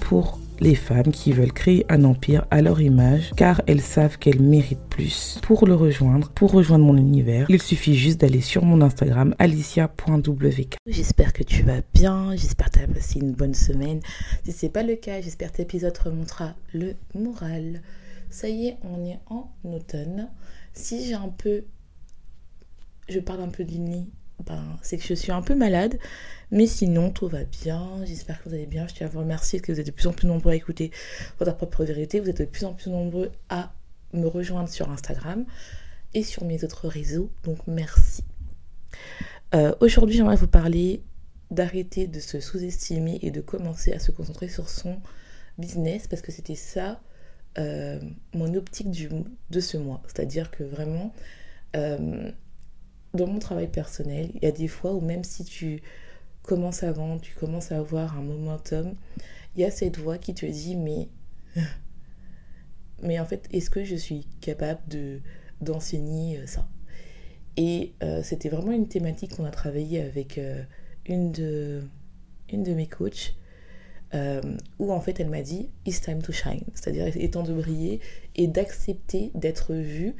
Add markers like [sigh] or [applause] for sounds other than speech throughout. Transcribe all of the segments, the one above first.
Pour les femmes qui veulent créer un empire à leur image car elles savent qu'elles méritent plus. Pour le rejoindre, pour rejoindre mon univers, il suffit juste d'aller sur mon Instagram alicia.wk. J'espère que tu vas bien, j'espère que tu as passé une bonne semaine. Si c'est pas le cas, j'espère que cet épisode remontera le moral. Ça y est, on est en automne. Si j'ai un peu je parle un peu du nez ben, c'est que je suis un peu malade. Mais sinon, tout va bien. J'espère que vous allez bien. Je tiens à vous remercier que vous êtes de plus en plus nombreux à écouter votre propre vérité. Vous êtes de plus en plus nombreux à me rejoindre sur Instagram et sur mes autres réseaux. Donc, merci. Euh, aujourd'hui, j'aimerais vous parler d'arrêter de se sous-estimer et de commencer à se concentrer sur son business parce que c'était ça euh, mon optique de ce mois. C'est-à-dire que vraiment, euh, dans mon travail personnel, il y a des fois où même si tu commences à vendre, tu commences à avoir un momentum, il y a cette voix qui te dit mais mais en fait, est-ce que je suis capable de d'enseigner euh, ça? Et euh, c'était vraiment une thématique qu'on a travaillé avec euh, une de une de mes coachs. où en fait elle m'a dit It's time to shine, c'est-à-dire étant de briller et d'accepter d'être vue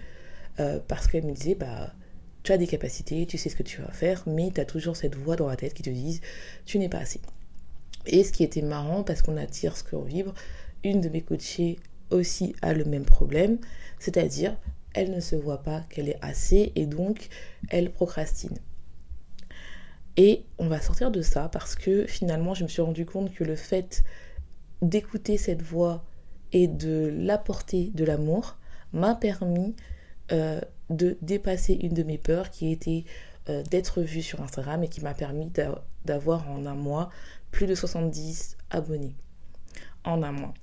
parce qu'elle me disait bah tu as des capacités, tu sais ce que tu vas faire, mais tu as toujours cette voix dans la tête qui te dit tu n'es pas assez. Et ce qui était marrant, parce qu'on attire ce qu'on vibre, une de mes coachées aussi a le même problème, c'est-à-dire elle ne se voit pas qu'elle est assez et donc elle procrastine. Et on va sortir de ça parce que finalement je me suis rendu compte que le fait d'écouter cette voix et de l'apporter de l'amour m'a permis euh, de dépasser une de mes peurs qui était euh, d'être vue sur Instagram et qui m'a permis d'avoir en un mois plus de 70 abonnés. En un mois.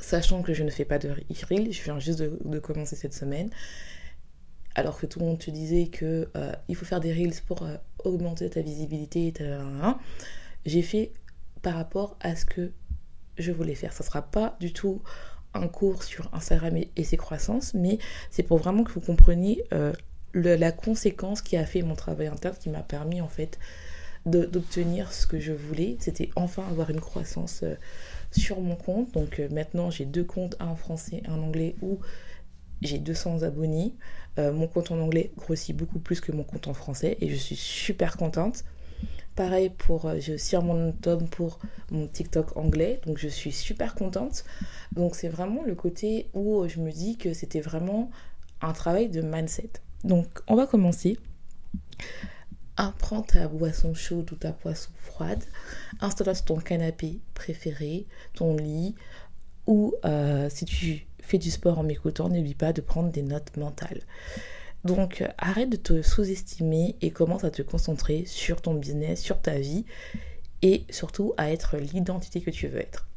Sachant que je ne fais pas de reel, je viens juste de, commencer cette semaine. Alors que tout le monde te disait que euh, il faut faire des reels pour euh, augmenter ta visibilité, j'ai fait par rapport à ce que je voulais faire. Ça sera pas du tout un cours sur Instagram et, ses croissances, mais c'est pour vraiment que vous compreniez euh, la conséquence qui a fait mon travail interne, qui m'a permis en fait d'obtenir ce que je voulais. C'était enfin avoir une croissance euh, sur mon compte. Donc euh, maintenant j'ai deux comptes, un en français un anglais, où j'ai 200 abonnés. mon compte en anglais grossit beaucoup plus que mon compte en français et je suis super contente. Pareil pour, euh, j'ai aussi un momentum pour mon TikTok anglais, donc je suis super contente. Donc c'est vraiment le côté où je me dis que c'était vraiment un travail de mindset. Donc on va commencer. Prends ta boisson chaude ou ta boisson froide, installe-toi sur ton canapé préféré, ton lit, ou euh, si tu fais du sport en m'écoutant, n'oublie pas de prendre des notes mentales. Donc arrête de te sous-estimer et commence à te concentrer sur ton business, sur ta vie et surtout à être l'identité que tu veux être.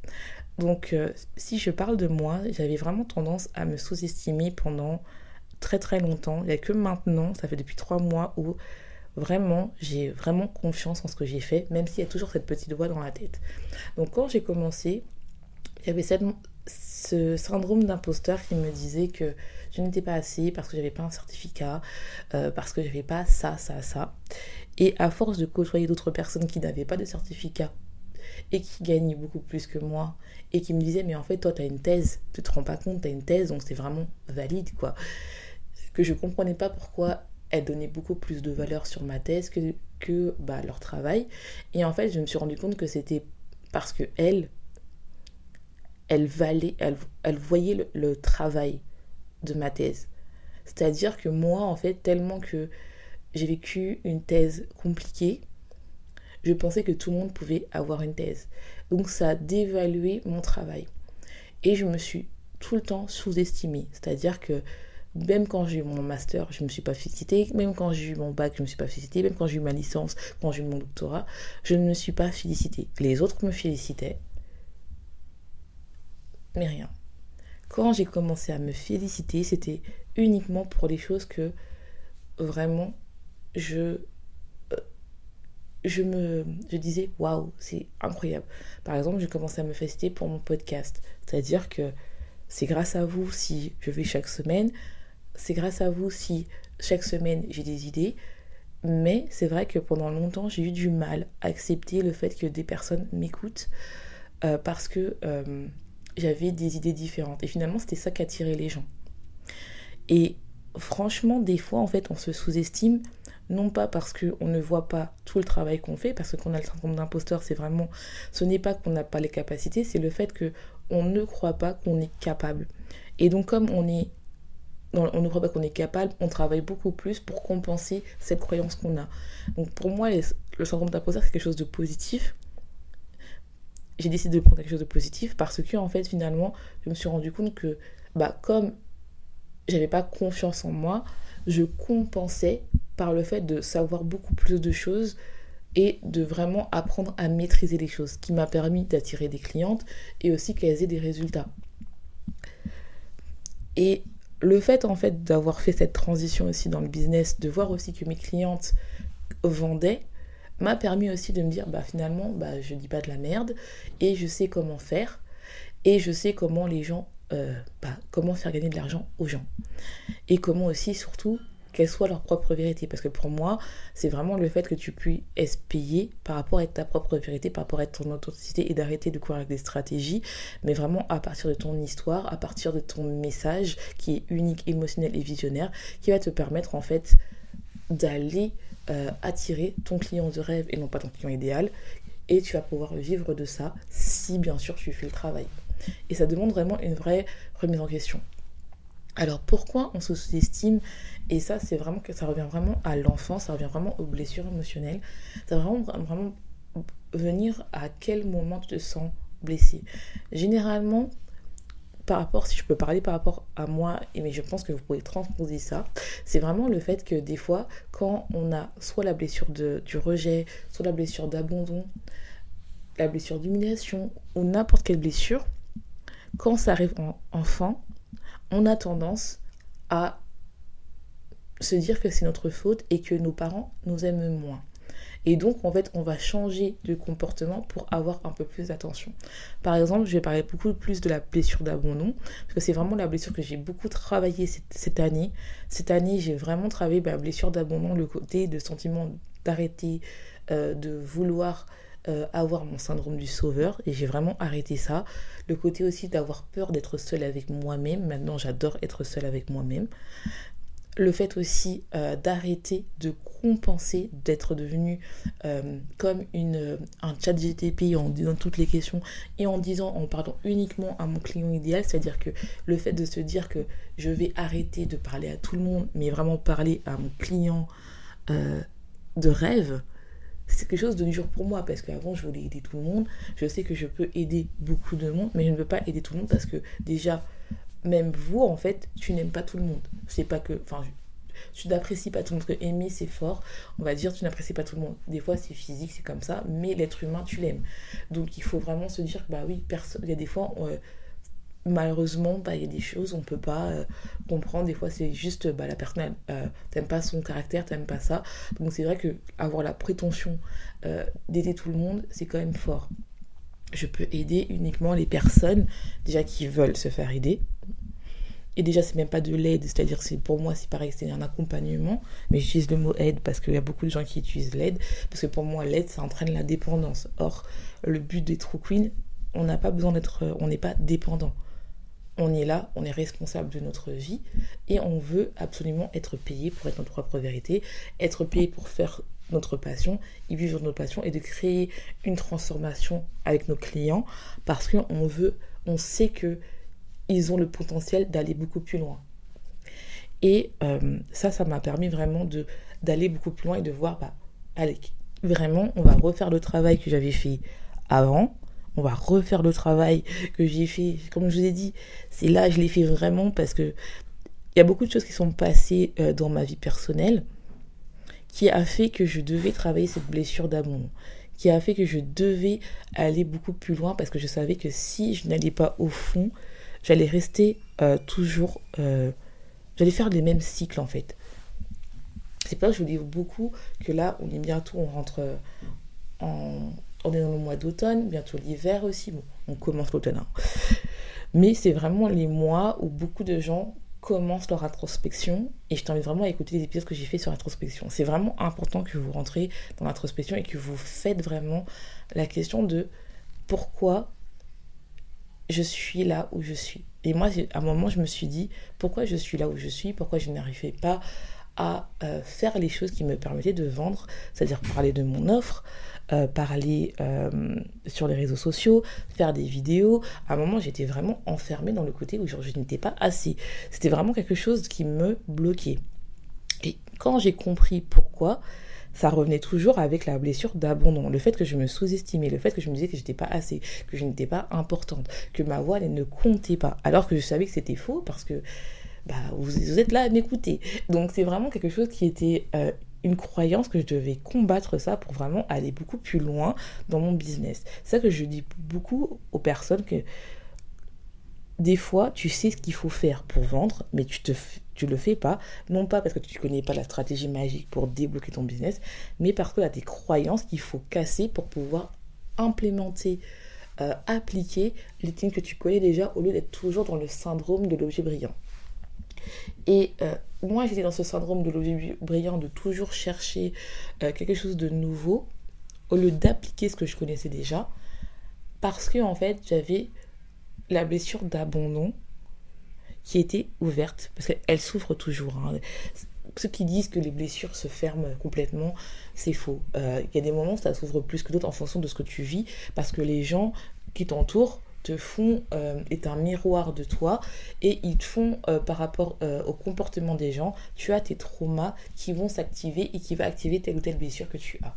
Donc euh, si je parle de moi, j'avais vraiment tendance à me sous-estimer pendant très très longtemps. Il n'y a que maintenant, ça fait depuis trois mois où vraiment j'ai vraiment confiance en ce que j'ai fait, même s'il y a toujours cette petite voix dans la tête. Donc quand j'ai commencé, il y avait cette, ce syndrome d'imposteur qui me disait que je n'étais pas assez parce que j'avais pas un certificat, euh, parce que j'avais pas ça, ça, ça. Et à force de côtoyer d'autres personnes qui n'avaient pas de certificat et qui gagnaient beaucoup plus que moi et qui me disaient mais en fait toi tu as une thèse, tu te rends pas compte, tu as une thèse donc c'est vraiment valide quoi. Que je comprenais pas pourquoi elles donnaient beaucoup plus de valeur sur ma thèse que, bah, leur travail. Et en fait je me suis rendu compte que c'était parce que elles elle, valait, elle, voyait le, travail de ma thèse. C'est-à-dire que moi, en fait, tellement que j'ai vécu une thèse compliquée, je pensais que tout le monde pouvait avoir une thèse. Donc ça a dévalué mon travail. Et je me suis tout le temps sous-estimée. C'est-à-dire que même quand j'ai eu mon master, je ne me suis pas félicitée. Même quand j'ai eu mon bac, je ne me suis pas félicitée. Même quand j'ai eu ma licence, quand j'ai eu mon doctorat, je ne me suis pas félicitée. Les autres me félicitaient. Mais rien. Quand j'ai commencé à me féliciter, c'était uniquement pour des choses que vraiment je euh, je me je disais waouh c'est incroyable. Par exemple j'ai commencé à me féliciter pour mon podcast. C'est à dire que c'est grâce à vous si je vais chaque semaine. C'est grâce à vous si chaque semaine j'ai des idées. Mais c'est vrai que pendant longtemps j'ai eu du mal à accepter le fait que des personnes m'écoutent euh, parce que euh, j'avais des idées différentes et finalement c'était ça qui attirait les gens et franchement, des fois, en fait, on se sous-estime, non pas parce qu'on ne voit pas tout le travail qu'on fait, parce qu'on a le syndrome d'imposteur, c'est vraiment, ce n'est pas qu'on n'a pas les capacités, c'est le fait que on ne croit pas qu'on est capable. Et donc, comme on est on ne croit pas qu'on est capable, on travaille beaucoup plus pour compenser cette croyance qu'on a. Donc pour moi, le syndrome d'imposteur, c'est quelque chose de positif. J'ai décidé de prendre quelque chose de positif parce que, en fait, finalement, je me suis rendu compte que, bah, comme j'avais pas confiance en moi, je compensais par le fait de savoir beaucoup plus de choses et de vraiment apprendre à maîtriser les choses, qui m'a permis d'attirer des clientes et aussi qu'elles aient des résultats. Et le fait en fait d'avoir fait cette transition aussi dans le business, de voir aussi que mes clientes vendaient, m'a permis aussi de me dire bah finalement bah je dis pas de la merde et je sais comment faire et je sais comment les gens euh, bah, comment faire gagner de l'argent aux gens. Et comment aussi, surtout, qu'elle soit leur propre vérité. Parce que pour moi, c'est vraiment le fait que tu puisses payer par rapport à ta propre vérité, par rapport à ton authenticité et d'arrêter de courir avec des stratégies, mais vraiment à partir de ton histoire, à partir de ton message qui est unique, émotionnel et visionnaire, qui va te permettre en fait d'aller euh, attirer ton client de rêve et non pas ton client idéal. Et tu vas pouvoir vivre de ça si bien sûr tu fais le travail. Et ça demande vraiment une vraie remise en question. Alors pourquoi on se sous-estime Et ça, c'est vraiment que ça revient vraiment à l'enfance, ça revient vraiment aux blessures émotionnelles. Ça va vraiment, vraiment venir à quel moment tu te sens blessé. Généralement, par rapport, si je peux parler par rapport à moi, mais je pense que vous pouvez transposer ça, c'est vraiment le fait que des fois, quand on a soit la blessure du rejet, soit la blessure d'abandon, la blessure d'humiliation ou n'importe quelle blessure, quand ça arrive en enfant, on a tendance à se dire que c'est notre faute et que nos parents nous aiment moins. Et donc, en fait, on va changer de comportement pour avoir un peu plus d'attention. Par exemple, je vais parler beaucoup plus de la blessure d'abandon, parce que c'est vraiment la blessure que j'ai beaucoup travaillé cette, année. Cette année, j'ai vraiment travaillé la blessure d'abandon, le côté de sentiment d'arrêter, euh, de vouloir euh, avoir mon syndrome du sauveur et j'ai vraiment arrêté ça. Le côté aussi d'avoir peur d'être seule avec moi-même. Maintenant, j'adore être seule avec moi-même. Le fait aussi euh, d'arrêter de compenser, d'être devenu euh, comme un chat GTP en disant toutes les questions et en disant, en parlant uniquement à mon client idéal, c'est-à-dire que le fait de se dire que je vais arrêter de parler à tout le monde, mais vraiment parler à mon client de rêve, c'est quelque chose de dur pour moi parce qu'avant je voulais aider tout le monde. Je sais que je peux aider beaucoup de monde, mais je ne veux pas aider tout le monde parce que déjà, même vous en fait, tu n'aimes pas tout le monde. C'est pas que. Enfin, tu n'apprécies pas tout le monde. Parce que aimer c'est fort. On va dire tu n'apprécies pas tout le monde. Des fois c'est physique, c'est comme ça, mais l'être humain tu l'aimes. Donc il faut vraiment se dire que bah oui, il y a des fois. Malheureusement, bah, il y a des choses on peut pas euh, comprendre. Des fois, c'est juste bah, la personne, euh, t'aimes pas son caractère, t'aimes pas ça. Donc c'est vrai que avoir la prétention euh, d'aider tout le monde, c'est quand même fort. Je peux aider uniquement les personnes déjà qui veulent se faire aider. Et déjà, c'est même pas de l'aide, c'est-à-dire c'est pour moi, c'est pareil, c'est un accompagnement. Mais j'utilise le mot aide parce qu'il y a beaucoup de gens qui utilisent l'aide. Parce que pour moi, l'aide, ça entraîne la dépendance. Or, le but des True Queen, on n'a pas besoin d'être, on n'est pas dépendant on est là, on est responsable de notre vie et on veut absolument être payé pour être notre propre vérité, être payé pour faire notre passion et vivre notre passion et de créer une transformation avec nos clients parce qu'on veut, on sait que ils ont le potentiel d'aller beaucoup plus loin. Et euh, ça, ça m'a permis vraiment d'aller beaucoup plus loin et de voir, bah, allez, vraiment, on va refaire le travail que j'avais fait avant, on va refaire le travail que j'ai fait. Comme je vous ai dit, c'est là, je l'ai fait vraiment parce que il y a beaucoup de choses qui sont passées euh, dans ma vie personnelle qui a fait que je devais travailler cette blessure d'amour, qui a fait que je devais aller beaucoup plus loin parce que je savais que si je n'allais pas au fond, j'allais rester euh, toujours, euh, j'allais faire les mêmes cycles en fait. C'est pas que je vous dis beaucoup que là, on est bientôt, on rentre en, on est dans le mois d'automne, bientôt l'hiver aussi. Bon, on commence l'automne. Hein. Mais c'est vraiment les mois où beaucoup de gens commencent leur introspection et je t'invite vraiment à écouter les épisodes que j'ai fait sur l'introspection. C'est vraiment important que vous rentrez dans l'introspection et que vous faites vraiment la question de pourquoi je suis là où je suis. Et moi, à un moment, je me suis dit pourquoi je suis là où je suis, pourquoi je n'arrivais pas à euh, faire les choses qui me permettaient de vendre, c'est-à-dire parler de mon offre, euh, parler euh, sur les réseaux sociaux, faire des vidéos. À un moment, j'étais vraiment enfermée dans le côté où je, n'étais pas assez. C'était vraiment quelque chose qui me bloquait. Et quand j'ai compris pourquoi, ça revenait toujours avec la blessure d'abandon. Le fait que je me sous-estimais, le fait que je me disais que j'étais pas assez, que je n'étais pas importante, que ma voix ne comptait pas. Alors que je savais que c'était faux parce que bah, vous, êtes là à m'écouter. Donc c'est vraiment quelque chose qui était euh, une croyance que je devais combattre ça pour vraiment aller beaucoup plus loin dans mon business. C'est ça que je dis beaucoup aux personnes que des fois, tu sais ce qu'il faut faire pour vendre, mais tu te tu le fais pas, non pas parce que tu connais pas la stratégie magique pour débloquer ton business, mais parce que tu as des croyances qu'il faut casser pour pouvoir implémenter, euh, appliquer les thèmes que tu connais déjà au lieu d'être toujours dans le syndrome de l'objet brillant. Et euh, moi, j'étais dans ce syndrome de l'objet brillant, de toujours chercher euh, quelque chose de nouveau, au lieu d'appliquer ce que je connaissais déjà, parce que en fait, j'avais la blessure d'abandon qui était ouverte, parce qu'elle souffre toujours. Hein. Ceux qui disent que les blessures se ferment complètement, c'est faux. Euh, il y a des moments où ça s'ouvre plus que d'autres en fonction de ce que tu vis, parce que les gens qui t'entourent te font euh, est un miroir de toi et ils te font euh, par rapport au comportement des gens, tu as tes traumas qui vont s'activer et qui va activer telle ou telle blessure que tu as.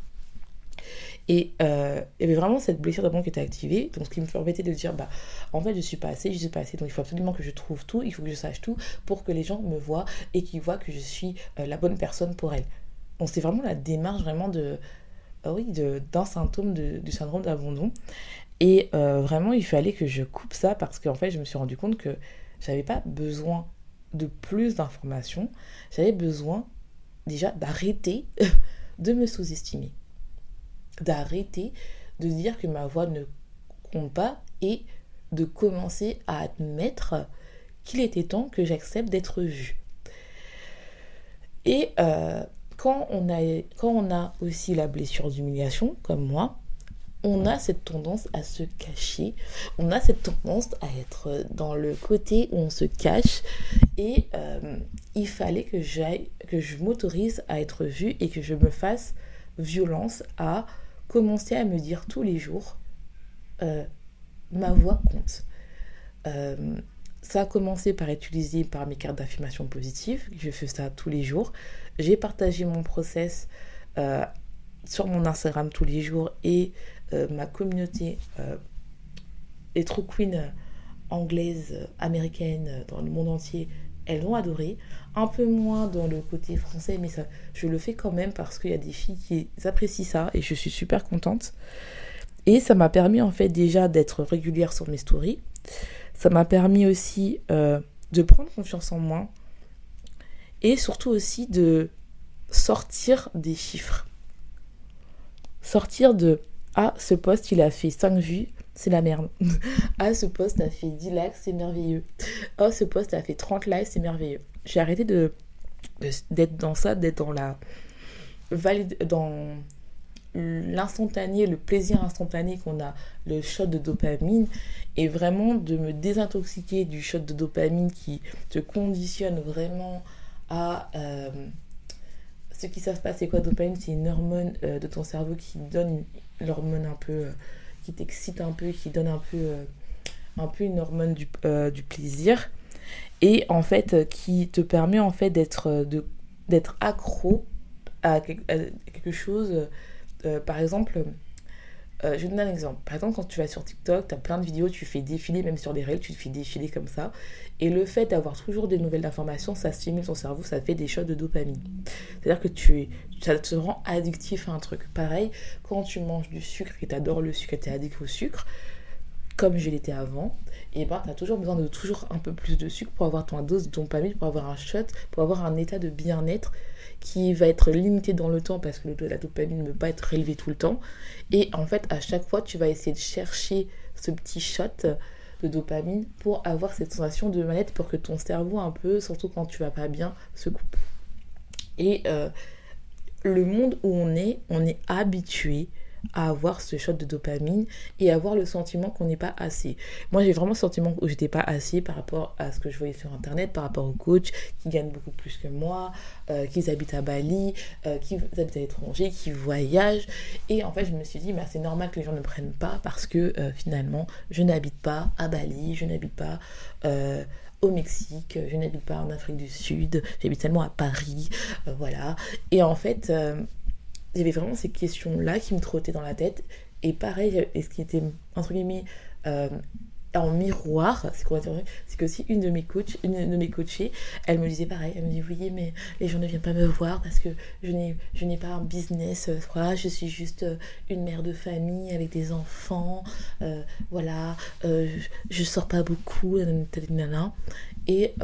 Et il y avait vraiment cette blessure d'abord qui était activée, donc ce qui me permettait de dire, bah, en fait, je suis pas assez, je suis pas assez, donc il faut absolument que je trouve tout, il faut que je sache tout pour que les gens me voient et qu'ils voient que je suis la bonne personne pour elles. C'est vraiment la démarche vraiment de, oui, d'un symptôme du syndrome d'abandon. Et euh, vraiment, il fallait que je coupe ça parce qu'en fait, je me suis rendu compte que j'avais pas besoin de plus d'informations. J'avais besoin déjà d'arrêter [laughs] de me sous-estimer. D'arrêter de dire que ma voix ne compte pas et de commencer à admettre qu'il était temps que j'accepte d'être vue. Et euh, quand, on a, quand on a aussi la blessure d'humiliation, comme moi, on a cette tendance à se cacher, on a cette tendance à être dans le côté où on se cache et euh, il fallait que j'aille, que je m'autorise à être vue et que je me fasse violence à commencer à me dire tous les jours euh, ma voix compte. Euh, ça a commencé par utilisé par mes cartes d'affirmation positive, je fais ça tous les jours. J'ai partagé mon process sur mon Instagram tous les jours et euh, ma communauté euh, les true queens euh, anglaises, américaines, dans le monde entier, elles l'ont adoré. Un peu moins dans le côté français, mais ça, je le fais quand même parce qu'il y a des filles qui apprécient ça et je suis super contente. Et ça m'a permis en fait déjà d'être régulière sur mes stories. Ça m'a permis aussi de prendre confiance en moi et surtout aussi de sortir des chiffres. Sortir de ah, ce poste, il a fait 5 vues, c'est la merde. [laughs] ah, ce poste a fait 10 likes, c'est merveilleux. Oh, ce poste a fait 30 likes, c'est merveilleux. J'ai arrêté de d'être dans ça, d'être dans la valide, dans l'instantané, le plaisir instantané qu'on a, le shot de dopamine, et vraiment de me désintoxiquer du shot de dopamine qui te conditionne vraiment à euh, ce qui se passe, c'est quoi dopamine? C'est une hormone euh, de ton cerveau qui donne l'hormone un peu, euh, qui t'excite un peu, qui donne un peu, euh, un peu une hormone du, du, plaisir. Et en fait, qui te permet en fait d'être accro à, quelque chose. par exemple, euh, je vais donner un exemple. Par exemple, quand tu vas sur TikTok, tu as plein de vidéos, tu fais défiler, même sur des réels, tu te fais défiler comme ça. Et le fait d'avoir toujours des nouvelles informations, ça stimule ton cerveau, ça fait des shots de dopamine. C'est-à-dire que tu, ça te rend addictif à un truc. Pareil, quand tu manges du sucre et tu adores le sucre et tu es addict au sucre, comme je l'étais avant, et ben tu as toujours besoin de toujours un peu plus de sucre pour avoir ton dose de dopamine, pour avoir un shot, pour avoir un état de bien-être qui va être limité dans le temps parce que le la dopamine ne peut pas être élevé tout le temps. Et en fait, à chaque fois, tu vas essayer de chercher ce petit shot de dopamine pour avoir cette sensation de manette pour que ton cerveau un peu, surtout quand tu vas pas bien, se coupe. Et euh, le monde où on est, on est habitué à avoir ce shot de dopamine et avoir le sentiment qu'on n'est pas assez. Moi, j'ai vraiment le sentiment où j'étais pas assez par rapport à ce que je voyais sur internet, par rapport aux coachs qui gagnent beaucoup plus que moi, euh, qui habitent à Bali, euh, qui habitent à l'étranger, qui voyagent. Et en fait, je me suis dit, bah, c'est normal que les gens ne prennent pas parce que euh, finalement, je n'habite pas à Bali, je n'habite pas au Mexique, je n'habite pas en Afrique du Sud, j'habite seulement à Paris, voilà. Et en fait, il y avait vraiment ces questions-là qui me trottaient dans la tête. Et pareil, et ce qui était, entre guillemets, euh, en miroir, c'est que si une de mes coachs, une de mes coachées, elle me disait pareil, elle me dit oui mais les gens ne viennent pas me voir parce que je n'ai je n'ai pas un business, euh, voilà, je suis juste euh, une mère de famille avec des enfants, voilà, je, je, sors pas beaucoup, et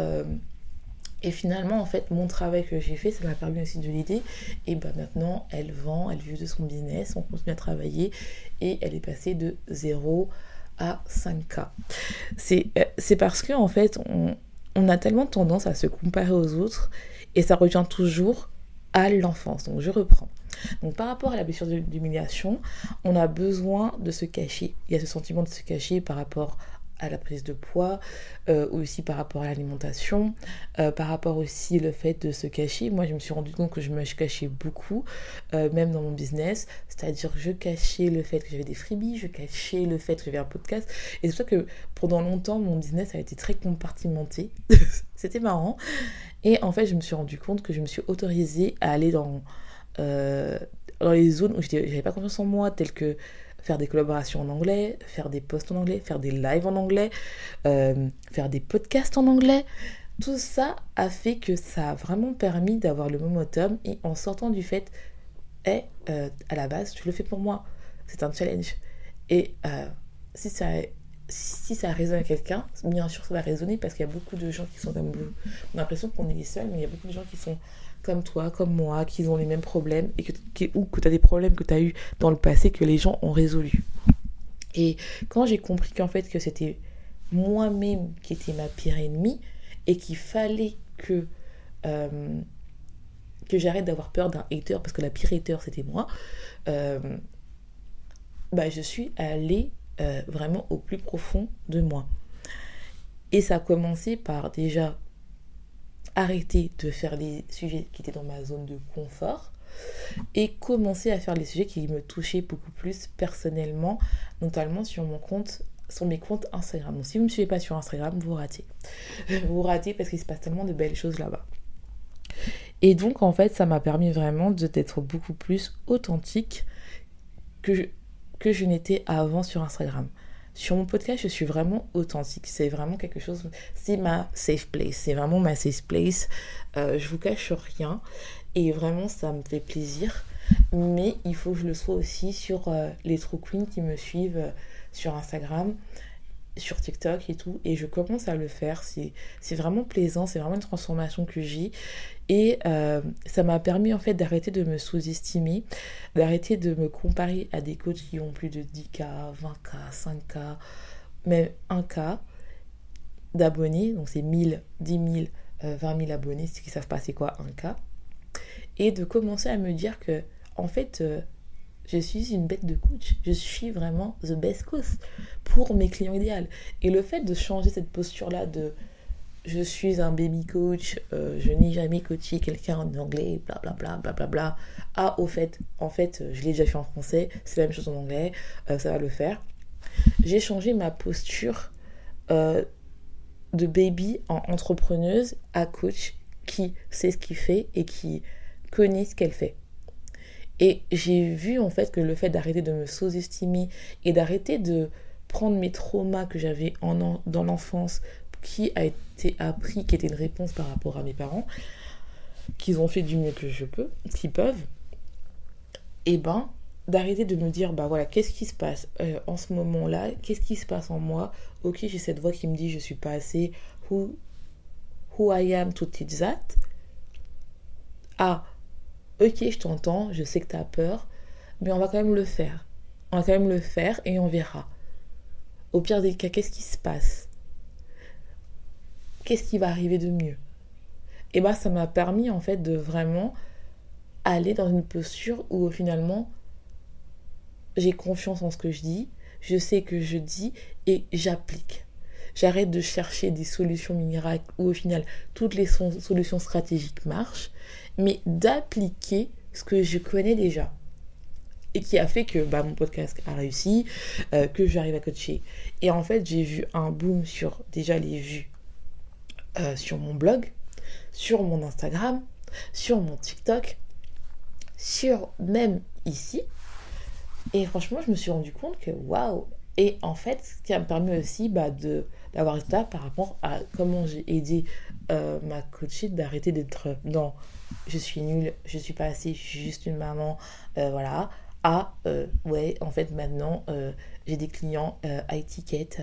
et finalement, en fait, mon travail que j'ai fait, ça m'a permis aussi de l'aider. Et bah maintenant, elle vend, elle vit de son business, on continue à travailler et elle est passée de 0 à 5K. Euh, c'est parce que en fait, on, on a tellement tendance à se comparer aux autres et ça revient toujours à l'enfance. Donc je reprends. Donc par rapport à la blessure d'humiliation, on a besoin de se cacher. Il y a ce sentiment de se cacher par rapport à la prise de poids, euh, aussi par rapport à l'alimentation, euh, par rapport aussi le fait de se cacher. Moi, je me suis rendu compte que je me cachais beaucoup, euh, même dans mon business. C'est-à-dire, je cachais le fait que j'avais des freebies, je cachais le fait que j'avais un podcast. Et c'est pour ça que pendant longtemps, mon business a été très compartimenté. [laughs] C'était marrant. Et en fait, je me suis rendu compte que je me suis autorisée à aller dans, dans les zones où j'avais pas confiance en moi, telles que faire des collaborations en anglais, faire des posts en anglais, faire des lives en anglais, euh, faire des podcasts en anglais. Tout ça a fait que ça a vraiment permis d'avoir le momentum et en sortant du fait, hey, euh, à la base, tu le fais pour moi. C'est un challenge. Et euh, si ça si ça résonne à quelqu'un, bien sûr ça va résonner parce qu'il y a beaucoup de gens qui sont comme vous. On a l'impression qu'on est les seuls, mais il y a beaucoup de gens qui sont toi, comme moi, qui ont les mêmes problèmes et que, ou que tu as des problèmes que tu as eu dans le passé que les gens ont résolus. Et quand j'ai compris qu'en fait que c'était moi-même qui était ma pire ennemie et qu'il fallait que euh, que j'arrête d'avoir peur d'un hater parce que la pire hater c'était moi, euh, bah, je suis allée euh, vraiment au plus profond de moi. Et ça a commencé par déjà arrêter de faire les sujets qui étaient dans ma zone de confort et commencer à faire les sujets qui me touchaient beaucoup plus personnellement, notamment sur mon compte sur mes comptes Instagram. Donc si vous ne me suivez pas sur Instagram, vous ratez. [laughs] vous ratez parce qu'il se passe tellement de belles choses là-bas. Et donc en fait, ça m'a permis vraiment d'être beaucoup plus authentique que que je n'étais avant sur Instagram. Sur mon podcast, je suis vraiment authentique. C'est vraiment quelque chose. C'est ma safe place. C'est vraiment ma safe place. Euh, je vous cache rien. Et vraiment, ça me fait plaisir. Mais il faut que je le sois aussi sur euh, les true queens qui me suivent euh, sur Instagram, sur TikTok et tout. Et je commence à le faire. C'est vraiment plaisant. C'est vraiment une transformation que j'ai. Et euh, ça m'a permis en fait d'arrêter de me sous-estimer, d'arrêter de me comparer à des coachs qui ont plus de 10K, 20K, 5K, même 1K d'abonnés. Donc c'est 1000, 10 000, 20 000 abonnés, ce qui savent pas c'est quoi 1K. Et de commencer à me dire que en fait, euh, je suis une bête de coach. Je suis vraiment the best coach pour mes clients idéaux. Et le fait de changer cette posture-là de je suis un baby coach, euh, je n'ai jamais coaché quelqu'un en anglais, blablabla, blablabla. Bla, bla. Ah, au fait, en fait, je l'ai déjà fait en français, c'est la même chose en anglais, euh, ça va le faire. J'ai changé ma posture euh, de baby en entrepreneuse à coach qui sait ce qu'il fait et qui connaît ce qu'elle fait. Et j'ai vu en fait que le fait d'arrêter de me sous-estimer et d'arrêter de prendre mes traumas que j'avais en, dans l'enfance, qui a été appris, qui était une réponse par rapport à mes parents, qu'ils ont fait du mieux que je peux, qu'ils peuvent, et eh ben d'arrêter de me dire bah voilà qu'est-ce qui se passe euh, en ce moment-là qu'est-ce qui se passe en moi? Ok j'ai cette voix qui me dit je suis pas assez who who I am to teach that. Ah ok je t'entends je sais que tu as peur mais on va quand même le faire. On va quand même le faire et on verra. Au pire des cas qu'est-ce qui se passe? Qu'est-ce qui va arriver de mieux? Et bah ça m'a permis en fait de vraiment aller dans une posture où finalement j'ai confiance en ce que je dis, je sais que je dis et j'applique. J'arrête de chercher des solutions miracles où au final toutes les solutions stratégiques marchent, mais d'appliquer ce que je connais déjà et qui a fait que bah, mon podcast a réussi, euh, que j'arrive à coacher. Et en fait, j'ai vu un boom sur déjà les vues euh, sur mon blog, sur mon Instagram, sur mon TikTok, sur même ici. Et franchement, je me suis rendu compte que waouh! Et en fait, ce qui m'a permis aussi bah, d'avoir ça par rapport à comment j'ai aidé euh, ma coachée d'arrêter d'être dans je suis nulle, je suis pas assez, je suis juste une maman, euh, voilà, à euh, ouais, en fait, maintenant, j'ai des clients à étiquette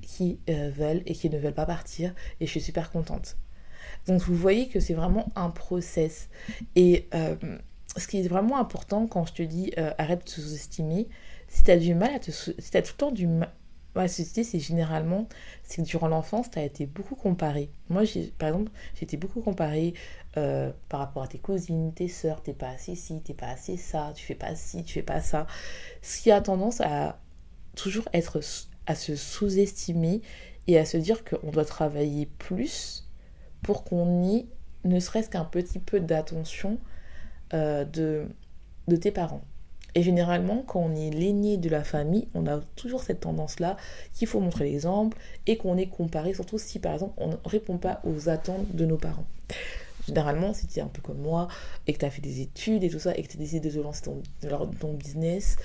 qui veulent et qui ne veulent pas partir et je suis super contente. Donc, vous voyez que c'est vraiment un process. Et ce qui est vraiment important quand je te dis arrête de sous-estimer, si tu as du mal à te si as tout le temps du mal à c'est généralement c'est que durant l'enfance tu as été beaucoup comparé. Moi par exemple, j'ai été beaucoup comparé euh, par rapport à tes cousines, tes sœurs, t'es pas assez ci, t'es pas assez ça, tu fais pas ci, tu fais pas ça. Ce qui a tendance à toujours être à se sous-estimer et à se dire qu'on doit travailler plus pour qu'on ait ne serait-ce qu'un petit peu d'attention euh, de, de tes parents. Et généralement, quand on est l'aîné de la famille, on a toujours cette tendance-là qu'il faut montrer l'exemple et qu'on est comparé, surtout si par exemple on ne répond pas aux attentes de nos parents. Généralement, si tu es un peu comme moi et que tu as fait des études et tout ça et que tu as décidé de te lancer dans ton business,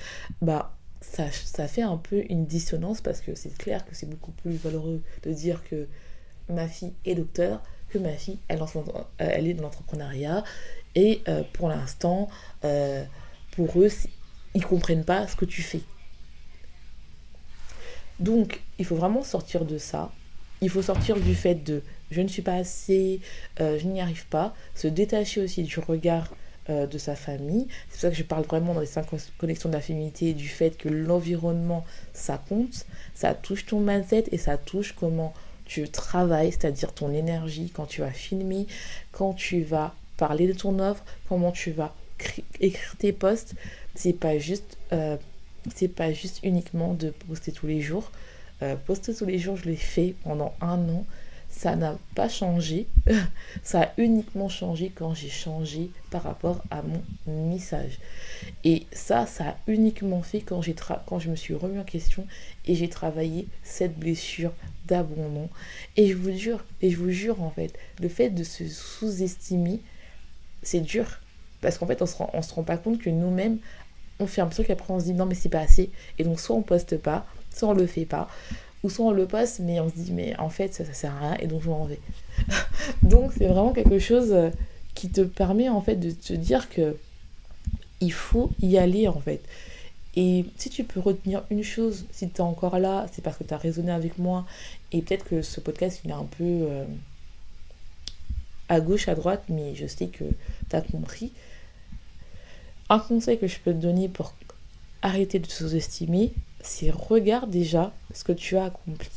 bah ça, ça fait un peu une dissonance parce que c'est clair que c'est beaucoup plus valeureux de dire que ma fille est docteur que ma fille, elle, elle est dans l'entrepreneuriat et euh, pour l'instant, euh, pour eux, ils comprennent pas ce que tu fais. Donc, il faut vraiment sortir de ça. Il faut sortir du fait de je ne suis pas assez, euh, je n'y arrive pas. Se détacher aussi du regard de sa famille. C'est pour ça que je parle vraiment dans les cinq connexions de la féminité du fait que l'environnement, ça compte. Ça touche ton mindset et ça touche comment tu travailles, c'est-à-dire ton énergie quand tu vas filmer, quand tu vas parler de ton offre, comment tu vas écrire tes posts. C'est pas juste, euh, c'est pas juste uniquement de poster tous les jours. Euh, poster tous les jours, je l'ai fait pendant un an. Ça n'a pas changé. [laughs] ça a uniquement changé quand j'ai changé par rapport à mon message. Et ça, ça a uniquement fait quand, j'ai quand je me suis remis en question et j'ai travaillé cette blessure d'abandon. Et je vous jure, et je vous jure en fait, le fait de se sous-estimer, c'est dur. Parce qu'en fait, on se, rend, on se rend pas compte que nous-mêmes, on fait un truc, après on se dit non, mais c'est pas assez. Et donc, soit on poste pas, soit on le fait pas, ou soit on le poste, mais on se dit, mais en fait, ça, ça sert à rien, et donc je m'en vais. [laughs] donc, c'est vraiment quelque chose euh, qui te permet en fait de te dire que il faut y aller en fait. Et si tu peux retenir une chose, si tu es encore là, c'est parce que tu as raisonné avec moi, et peut-être que ce podcast, il est un peu. Euh, à gauche, à droite, mais je sais que tu as compris. Un conseil que je peux te donner pour arrêter de sous-estimer, c'est regarde déjà ce que tu as accompli.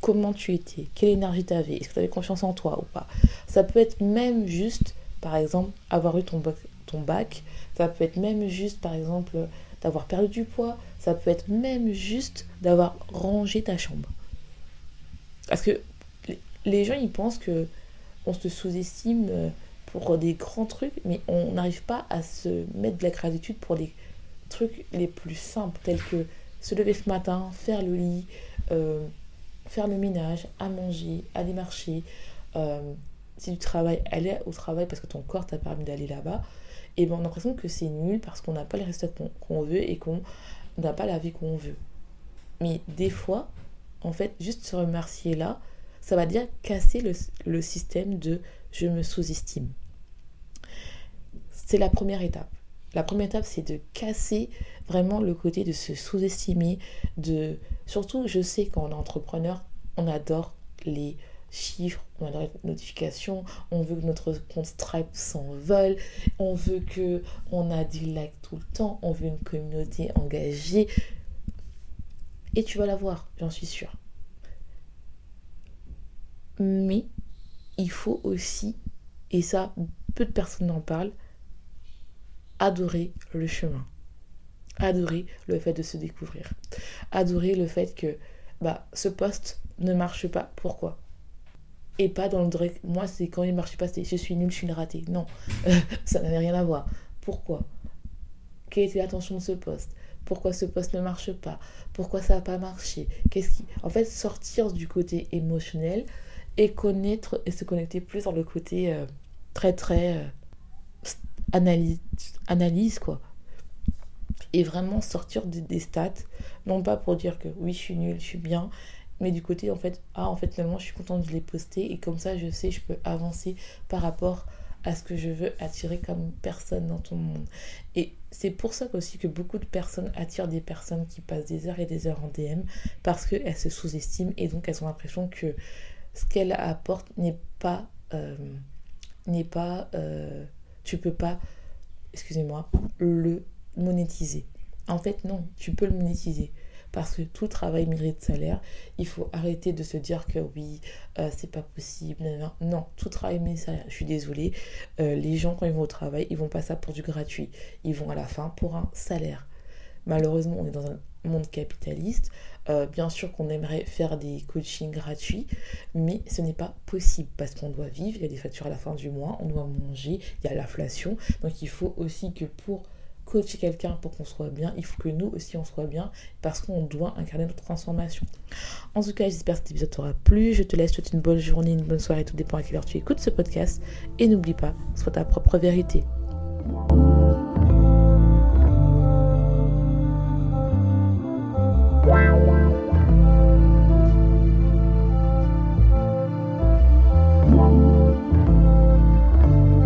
Comment tu étais, quelle énergie tu avais, est-ce que tu avais confiance en toi ou pas. Ça peut être même juste, par exemple, avoir eu ton bac, ton bac. Ça peut être même juste, par exemple, d'avoir perdu du poids. Ça peut être même juste d'avoir rangé ta chambre. Parce que les gens, ils pensent que on se sous-estime euh, pour des grands trucs, mais on n'arrive pas à se mettre de la gratitude pour les trucs les plus simples, tels que se lever ce matin, faire le lit, euh, faire le ménage, à manger, aller marcher. Euh, si tu travailles, aller au travail parce que ton corps t'a permis d'aller là-bas. et ben on a l'impression que c'est nul parce qu'on n'a pas les résultats qu'on veut et qu'on n'a pas la vie qu'on veut. Mais des fois, en fait, juste se remercier là, ça va dire casser le, le système de je me sous-estime. C'est la première étape. La première étape, c'est de casser vraiment le côté de se sous-estimer, de surtout, je sais est entrepreneur, on adore les chiffres, on adore les notifications, on veut que notre compte Stripe s'envole, on veut que on a des likes tout le temps, on veut une communauté engagée. Et tu vas l'avoir, j'en suis sûre. Mais il faut aussi, et ça, peu de personnes en parlent, adorer le chemin. Adorer le fait de se découvrir. Adorer le fait que bah, ce poste ne marche pas. Pourquoi? Et pas dans le direct. Moi, c'est quand il ne marche pas, c'est je suis nul, je suis une ratée. Non, [laughs] ça n'avait rien à voir. Pourquoi? Quelle était l'intention de ce poste? Pourquoi ce poste ne marche pas, pourquoi ça n'a pas marché, qu'est-ce qui... En fait, sortir du côté émotionnel et connaître et se connecter plus dans le côté euh, très très euh, analyse, analyse quoi. Et vraiment sortir des, stats, non pas pour dire que oui, je suis nulle, je suis bien, mais du côté en fait, ah en fait finalement je suis contente de les poster et comme ça je sais, je peux avancer par rapport à ce que je veux attirer comme personne dans ton monde. Et c'est pour ça aussi que beaucoup de personnes attirent des personnes qui passent des heures et des heures en DM parce qu'elles se sous-estiment et donc elles ont l'impression que ce qu'elles apportent n'est pas... Euh, n'est pas... Euh, tu peux pas, excusez-moi, le monétiser. En fait, non, tu peux le monétiser. Parce que tout travail mérite salaire. Il faut arrêter de se dire que oui, euh, c'est pas possible. Non, tout travail mérite salaire. Je suis désolée. Les gens, quand ils vont au travail, ils vont pas ça pour du gratuit. Ils vont à la fin pour un salaire. Malheureusement, on est dans un monde capitaliste. Euh, bien sûr qu'on aimerait faire des coachings gratuits, mais ce n'est pas possible parce qu'on doit vivre, il y a des factures à la fin du mois, on doit manger, il y a l'inflation. Donc il faut aussi que pour coacher quelqu'un pour qu'on soit bien, il faut que nous aussi on soit bien parce qu'on doit incarner notre transformation. En tout cas, j'espère que cet épisode t'aura plu. Je te laisse toute une bonne journée, une bonne soirée, tout dépend à quelle heure tu écoutes ce podcast. Et n'oublie pas, sois ta propre vérité.